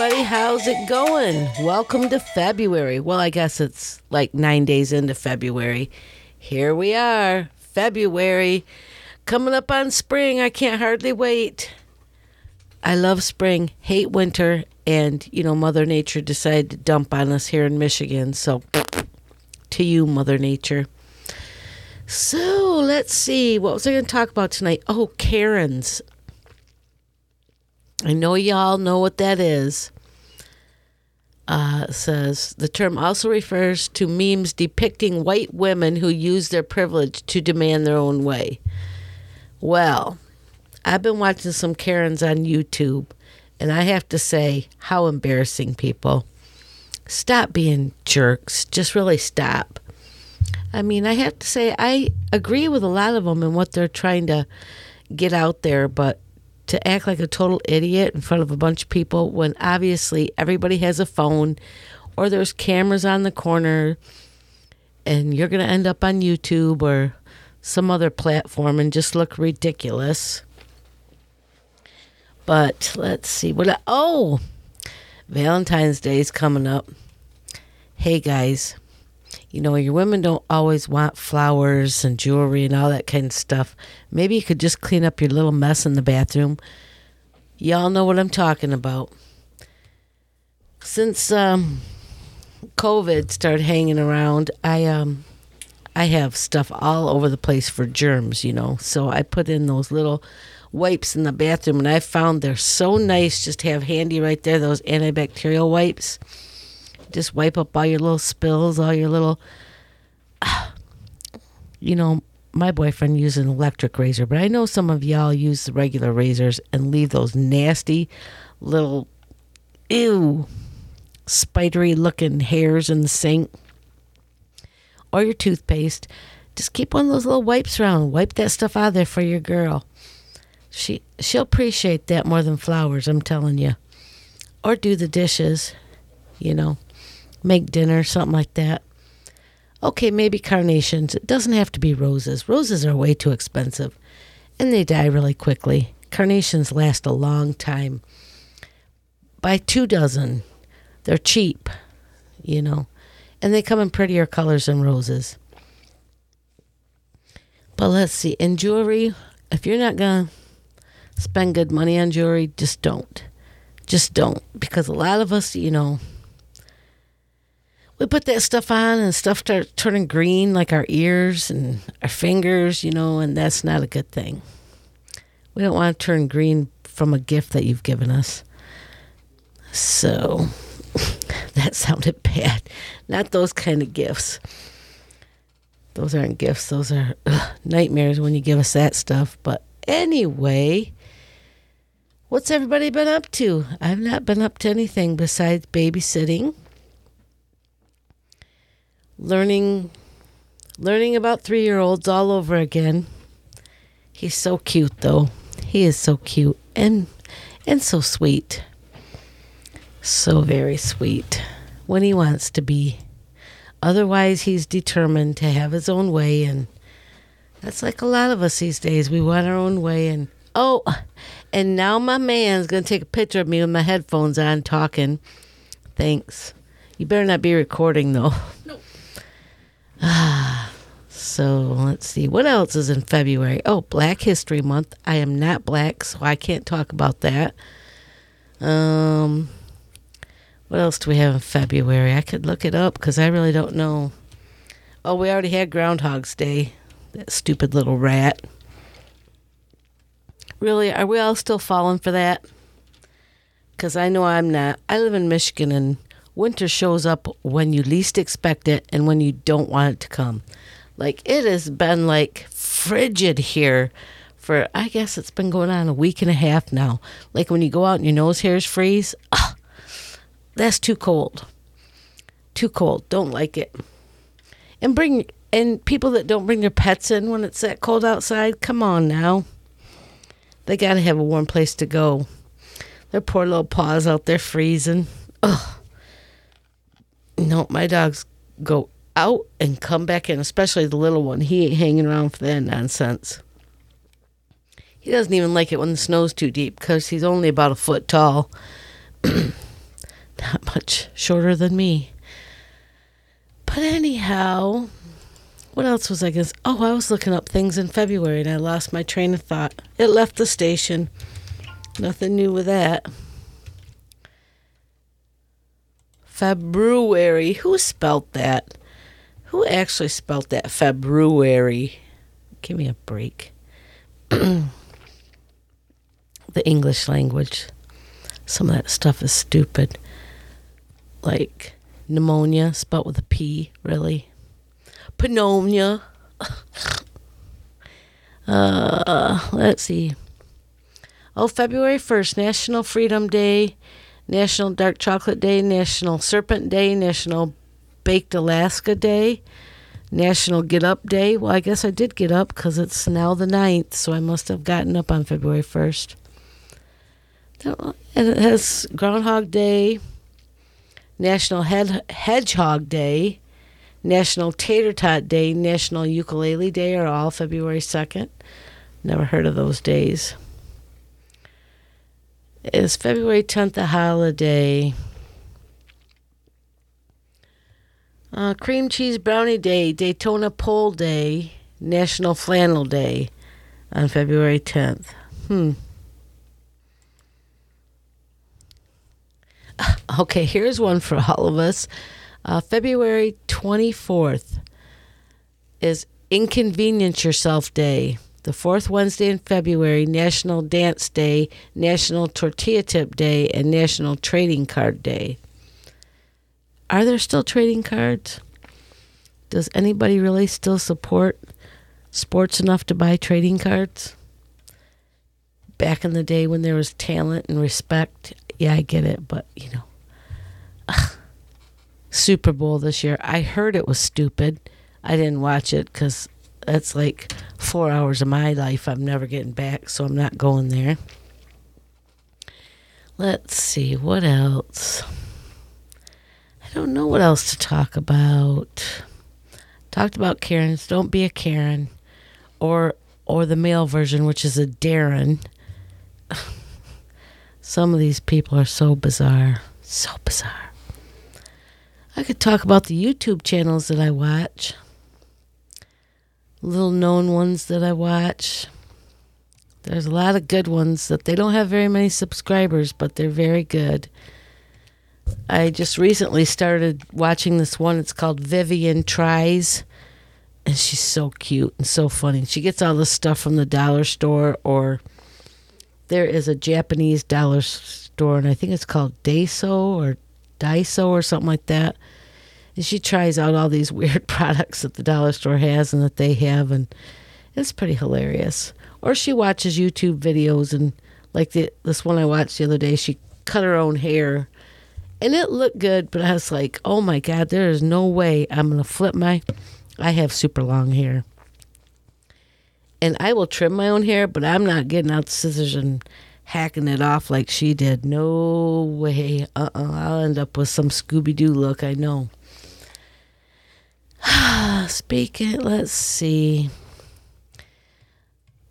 everybody. How's it going? Welcome to February. Well, I guess it's like nine days into February. Here we are, February. Coming up on spring. I can't hardly wait. I love spring, hate winter, and, you know, Mother Nature decided to dump on us here in Michigan. So, to you, Mother Nature. So, let's see. What was I going to talk about tonight? Oh, Karens. I know y'all know what that is. Uh, says the term also refers to memes depicting white women who use their privilege to demand their own way. Well, I've been watching some Karens on YouTube, and I have to say, how embarrassing, people. Stop being jerks. Just really stop. I mean, I have to say, I agree with a lot of them and what they're trying to get out there, but to act like a total idiot in front of a bunch of people when obviously everybody has a phone or there's cameras on the corner and you're going to end up on YouTube or some other platform and just look ridiculous. But let's see what. I, oh, Valentine's Day is coming up. Hey guys, you know your women don't always want flowers and jewelry and all that kind of stuff. Maybe you could just clean up your little mess in the bathroom. Y'all know what I'm talking about. Since um, COVID started hanging around, I um, I have stuff all over the place for germs, you know. So I put in those little wipes in the bathroom, and I found they're so nice just to have handy right there. Those antibacterial wipes, just wipe up all your little spills, all your little. You know, my boyfriend uses an electric razor, but I know some of y'all use the regular razors and leave those nasty little, ew, spidery looking hairs in the sink or your toothpaste. Just keep one of those little wipes around. Wipe that stuff out of there for your girl. She she'll appreciate that more than flowers, I'm telling you. Or do the dishes, you know. Make dinner, something like that. Okay, maybe carnations. It doesn't have to be roses. Roses are way too expensive and they die really quickly. Carnations last a long time. Buy two dozen. They're cheap, you know, and they come in prettier colors than roses. But let's see. In jewelry, if you're not going to spend good money on jewelry, just don't. Just don't. Because a lot of us, you know, we put that stuff on and stuff starts turning green like our ears and our fingers, you know, and that's not a good thing. We don't want to turn green from a gift that you've given us. So that sounded bad. Not those kind of gifts. Those aren't gifts. Those are ugh, nightmares when you give us that stuff. But anyway, what's everybody been up to? I've not been up to anything besides babysitting learning learning about three year olds all over again. He's so cute though. He is so cute and and so sweet. So very sweet when he wants to be. Otherwise he's determined to have his own way and that's like a lot of us these days. We want our own way and oh and now my man's gonna take a picture of me with my headphones on talking. Thanks. You better not be recording though. Nope. Ah, so let's see. What else is in February? Oh, Black History Month. I am not black, so I can't talk about that. Um, what else do we have in February? I could look it up because I really don't know. Oh, we already had Groundhog's Day. That stupid little rat. Really, are we all still falling for that? Because I know I'm not. I live in Michigan and winter shows up when you least expect it and when you don't want it to come. Like it has been like frigid here for I guess it's been going on a week and a half now. Like when you go out and your nose hairs freeze, that's too cold. Too cold. Don't like it. And bring and people that don't bring their pets in when it's that cold outside, come on now. They got to have a warm place to go. Their poor little paws out there freezing. Ugh. No, my dogs go out and come back in, especially the little one. He ain't hanging around for that nonsense. He doesn't even like it when the snow's too deep because he's only about a foot tall. not much shorter than me. But anyhow, what else was I going to Oh, I was looking up things in February and I lost my train of thought. It left the station. Nothing new with that. February. Who spelt that? Who actually spelt that? February. Give me a break. the English language. Some of that stuff is stupid. Like pneumonia, spelt with a P, really. Pneumonia. uh, let's see. Oh, February 1st, National Freedom Day, National Dark Chocolate Day, National Serpent Day, National Baked Alaska Day, National Get Up Day. Well, I guess I did get up because it's now the 9th, so I must have gotten up on February 1st. And it has Groundhog Day, National Hedgehog Day, National Tater Tot Day, National Ukulele Day are all February 2nd. Never heard of those days. Is February 10th a holiday? Uh, cream Cheese Brownie Day, Daytona Pole Day, National Flannel Day on February 10th. Hmm. Okay, here's one for all of us. Uh, February 24th is Inconvenience Yourself Day. The fourth Wednesday in February, National Dance Day, National Tortilla Tip Day, and National Trading Card Day. Are there still trading cards? Does anybody really still support sports enough to buy trading cards? Back in the day when there was talent and respect, yeah, I get it, but you know, ugh. Super Bowl this year, I heard it was stupid. I didn't watch it because that's like four hours of my life I'm never getting back, so I'm not going there. Let's see, what else? I don't know what else to talk about. Talked about Karens. Don't be a Karen, or or the male version, which is a Darren. Some of these people are so bizarre, so bizarre. I could talk about the YouTube channels that I watch, little known ones that I watch. There's a lot of good ones that they don't have very many subscribers, but they're very good. I just recently started watching this one. It's called Vivian Tries. And she's so cute and so funny. She gets all this stuff from the dollar store, or there is a Japanese dollar store, and I think it's called Daiso or Daiso or something like that. She tries out all these weird products that the dollar store has and that they have, and it's pretty hilarious. Or she watches YouTube videos, and like the, this one I watched the other day, she cut her own hair and it looked good, but I was like, oh my God, there is no way I'm going to flip my. I have super long hair. And I will trim my own hair, but I'm not getting out the scissors and hacking it off like she did. No way. Uh uh-uh. uh. i will end up with some Scooby Doo look, I know. Speaking, let's see.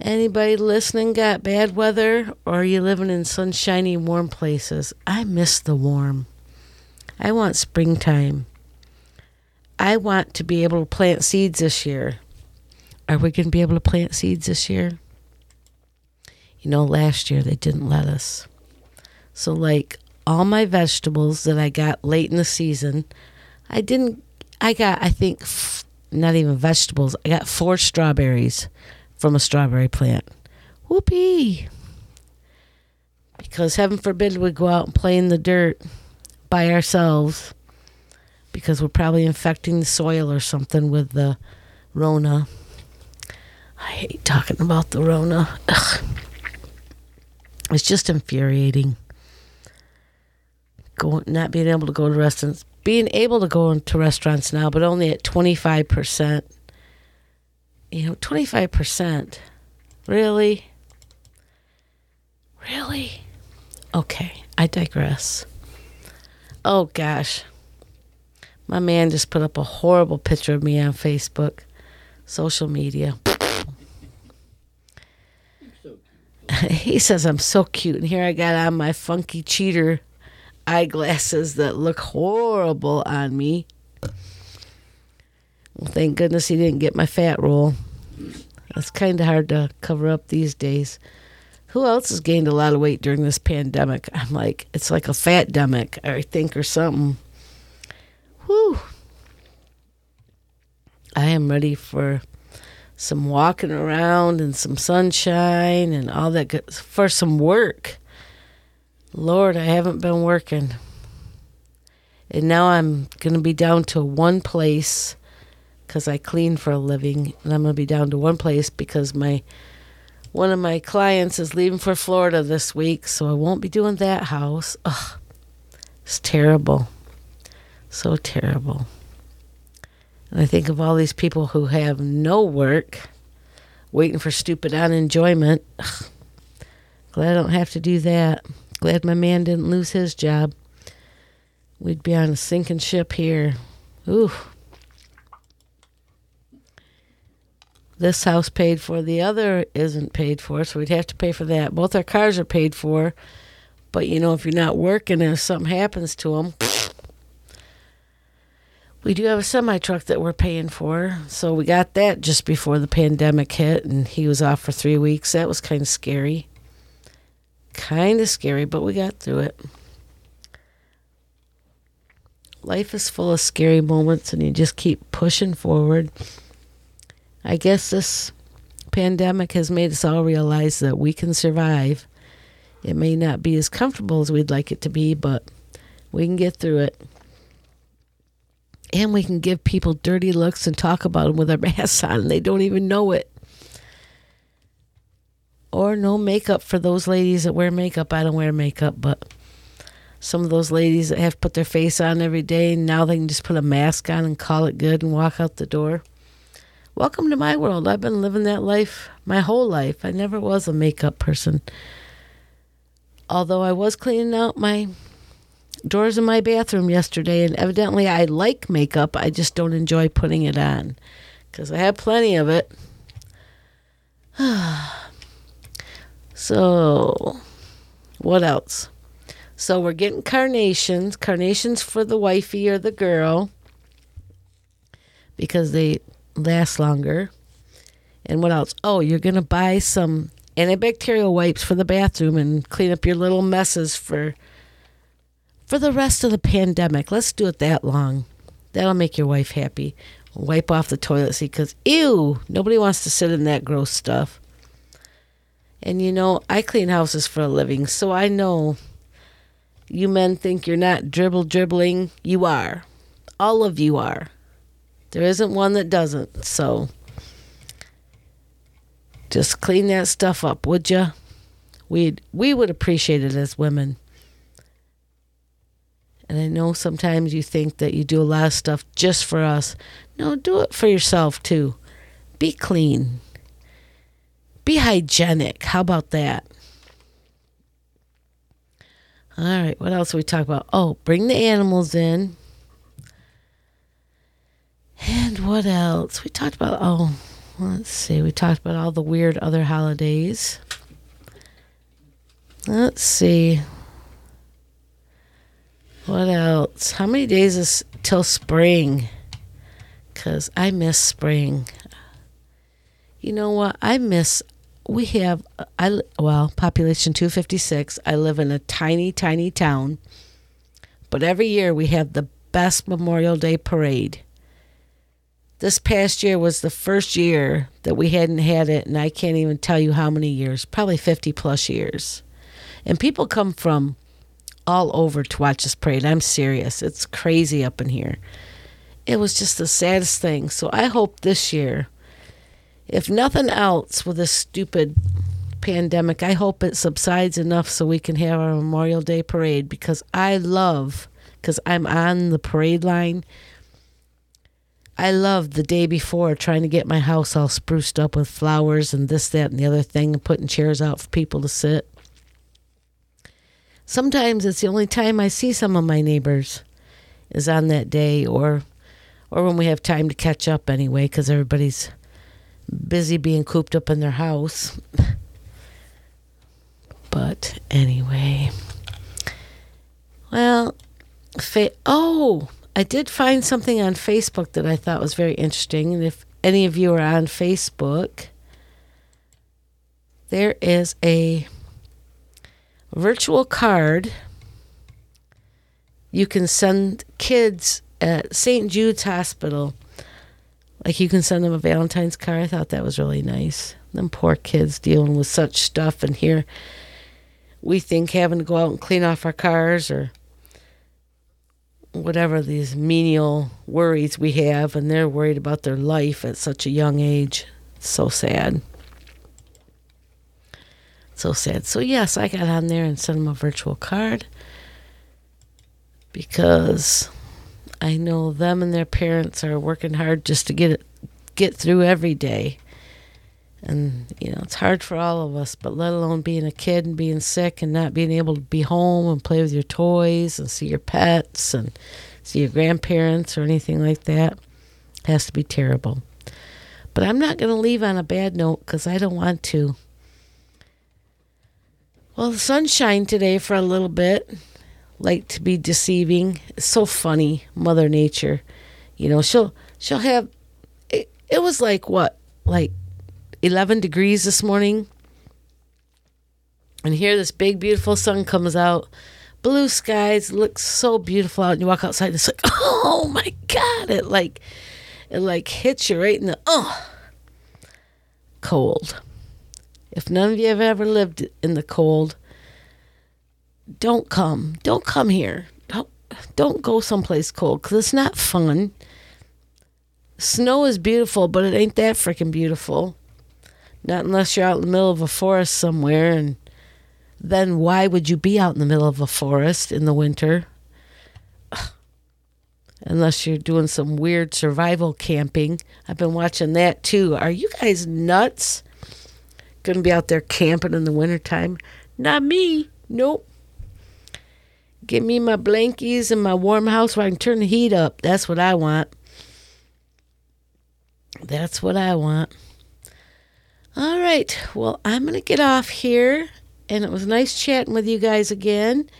Anybody listening got bad weather or are you living in sunshiny, warm places? I miss the warm. I want springtime. I want to be able to plant seeds this year. Are we going to be able to plant seeds this year? You know, last year they didn't let us. So, like all my vegetables that I got late in the season, I didn't, I got, I think, not even vegetables, I got four strawberries from a strawberry plant. Whoopee! Because heaven forbid we go out and play in the dirt by ourselves because we're probably infecting the soil or something with the Rona. I hate talking about the Rona. Ugh. It's just infuriating. Go, not being able to go to restaurants, being able to go into restaurants now, but only at 25% you know, 25%. Really? Really? Okay, I digress. Oh gosh. My man just put up a horrible picture of me on Facebook, social media. he says I'm so cute, and here I got on my funky cheater eyeglasses that look horrible on me. Well, thank goodness he didn't get my fat roll. That's kind of hard to cover up these days. Who else has gained a lot of weight during this pandemic? I'm like, it's like a fat demic, I think, or something. Whew. I am ready for some walking around and some sunshine and all that good for some work. Lord, I haven't been working. And now I'm going to be down to one place because I clean for a living. And I'm going to be down to one place because my one of my clients is leaving for Florida this week, so I won't be doing that house. Ugh, it's terrible. So terrible. And I think of all these people who have no work, waiting for stupid unenjoyment. Ugh, glad I don't have to do that. Glad my man didn't lose his job. We'd be on a sinking ship here. Ooh. This house paid for, the other isn't paid for, so we'd have to pay for that. Both our cars are paid for, but you know, if you're not working and if something happens to them, we do have a semi truck that we're paying for. So we got that just before the pandemic hit, and he was off for three weeks. That was kind of scary. Kind of scary, but we got through it. Life is full of scary moments, and you just keep pushing forward. I guess this pandemic has made us all realize that we can survive. It may not be as comfortable as we'd like it to be, but we can get through it. And we can give people dirty looks and talk about them with our masks on, and they don't even know it. Or no makeup for those ladies that wear makeup. I don't wear makeup, but some of those ladies that have put their face on every day, now they can just put a mask on and call it good and walk out the door. Welcome to my world. I've been living that life my whole life. I never was a makeup person. Although I was cleaning out my doors in my bathroom yesterday, and evidently I like makeup, I just don't enjoy putting it on because I have plenty of it. so, what else? So, we're getting carnations, carnations for the wifey or the girl because they last longer. And what else? Oh, you're going to buy some antibacterial wipes for the bathroom and clean up your little messes for for the rest of the pandemic. Let's do it that long. That'll make your wife happy. Wipe off the toilet seat because ew, nobody wants to sit in that gross stuff. And you know, I clean houses for a living, so I know you men think you're not dribble dribbling. You are. All of you are. There isn't one that doesn't. So just clean that stuff up, would you? We'd we would appreciate it as women. And I know sometimes you think that you do a lot of stuff just for us. No, do it for yourself too. Be clean. Be hygienic. How about that? All right, what else we talk about? Oh, bring the animals in. And what else? We talked about, oh, let's see. We talked about all the weird other holidays. Let's see. What else? How many days is till spring? Because I miss spring. You know what? I miss. We have, I well, population 256. I live in a tiny, tiny town. But every year we have the best Memorial Day parade this past year was the first year that we hadn't had it, and I can't even tell you how many years probably 50 plus years. And people come from all over to watch this parade. I'm serious. It's crazy up in here. It was just the saddest thing. So I hope this year, if nothing else with this stupid pandemic, I hope it subsides enough so we can have our Memorial Day parade because I love, because I'm on the parade line I loved the day before trying to get my house all spruced up with flowers and this, that, and the other thing, and putting chairs out for people to sit. Sometimes it's the only time I see some of my neighbors is on that day or or when we have time to catch up anyway because everybody's busy being cooped up in their house. But anyway, Well, fa- oh, I did find something on Facebook that I thought was very interesting. And if any of you are on Facebook, there is a virtual card you can send kids at St. Jude's Hospital. Like you can send them a Valentine's card. I thought that was really nice. Them poor kids dealing with such stuff, and here we think having to go out and clean off our cars or whatever these menial worries we have, and they're worried about their life at such a young age. so sad. So sad. So, yes, I got on there and sent them a virtual card because I know them and their parents are working hard just to get it, get through every day. And, you know, it's hard for all of us, but let alone being a kid and being sick and not being able to be home and play with your toys and see your pets and see your grandparents or anything like that. It has to be terrible. But I'm not going to leave on a bad note because I don't want to. Well, the sun shined today for a little bit. Like to be deceiving. It's so funny, Mother Nature. You know, she'll she'll have it, it was like what? Like 11 degrees this morning. And here this big beautiful sun comes out. Blue skies looks so beautiful out and you walk outside and it's like, "Oh my god." It like it like hits you right in the oh cold. If none of you have ever lived in the cold, don't come. Don't come here. Don't don't go someplace cold because it's not fun. Snow is beautiful, but it ain't that freaking beautiful. Not unless you're out in the middle of a forest somewhere, and then why would you be out in the middle of a forest in the winter? Unless you're doing some weird survival camping. I've been watching that too. Are you guys nuts? Gonna be out there camping in the wintertime? Not me. Nope. Give me my blankies and my warm house where I can turn the heat up. That's what I want. That's what I want. All right. Well, I'm going to get off here. And it was nice chatting with you guys again.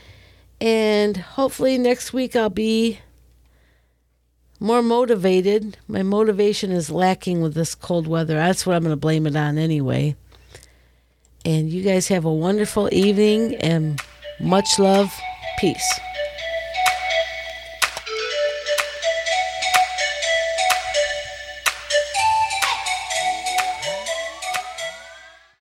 And hopefully next week I'll be more motivated. My motivation is lacking with this cold weather. That's what I'm going to blame it on anyway. And you guys have a wonderful evening and much love. Peace.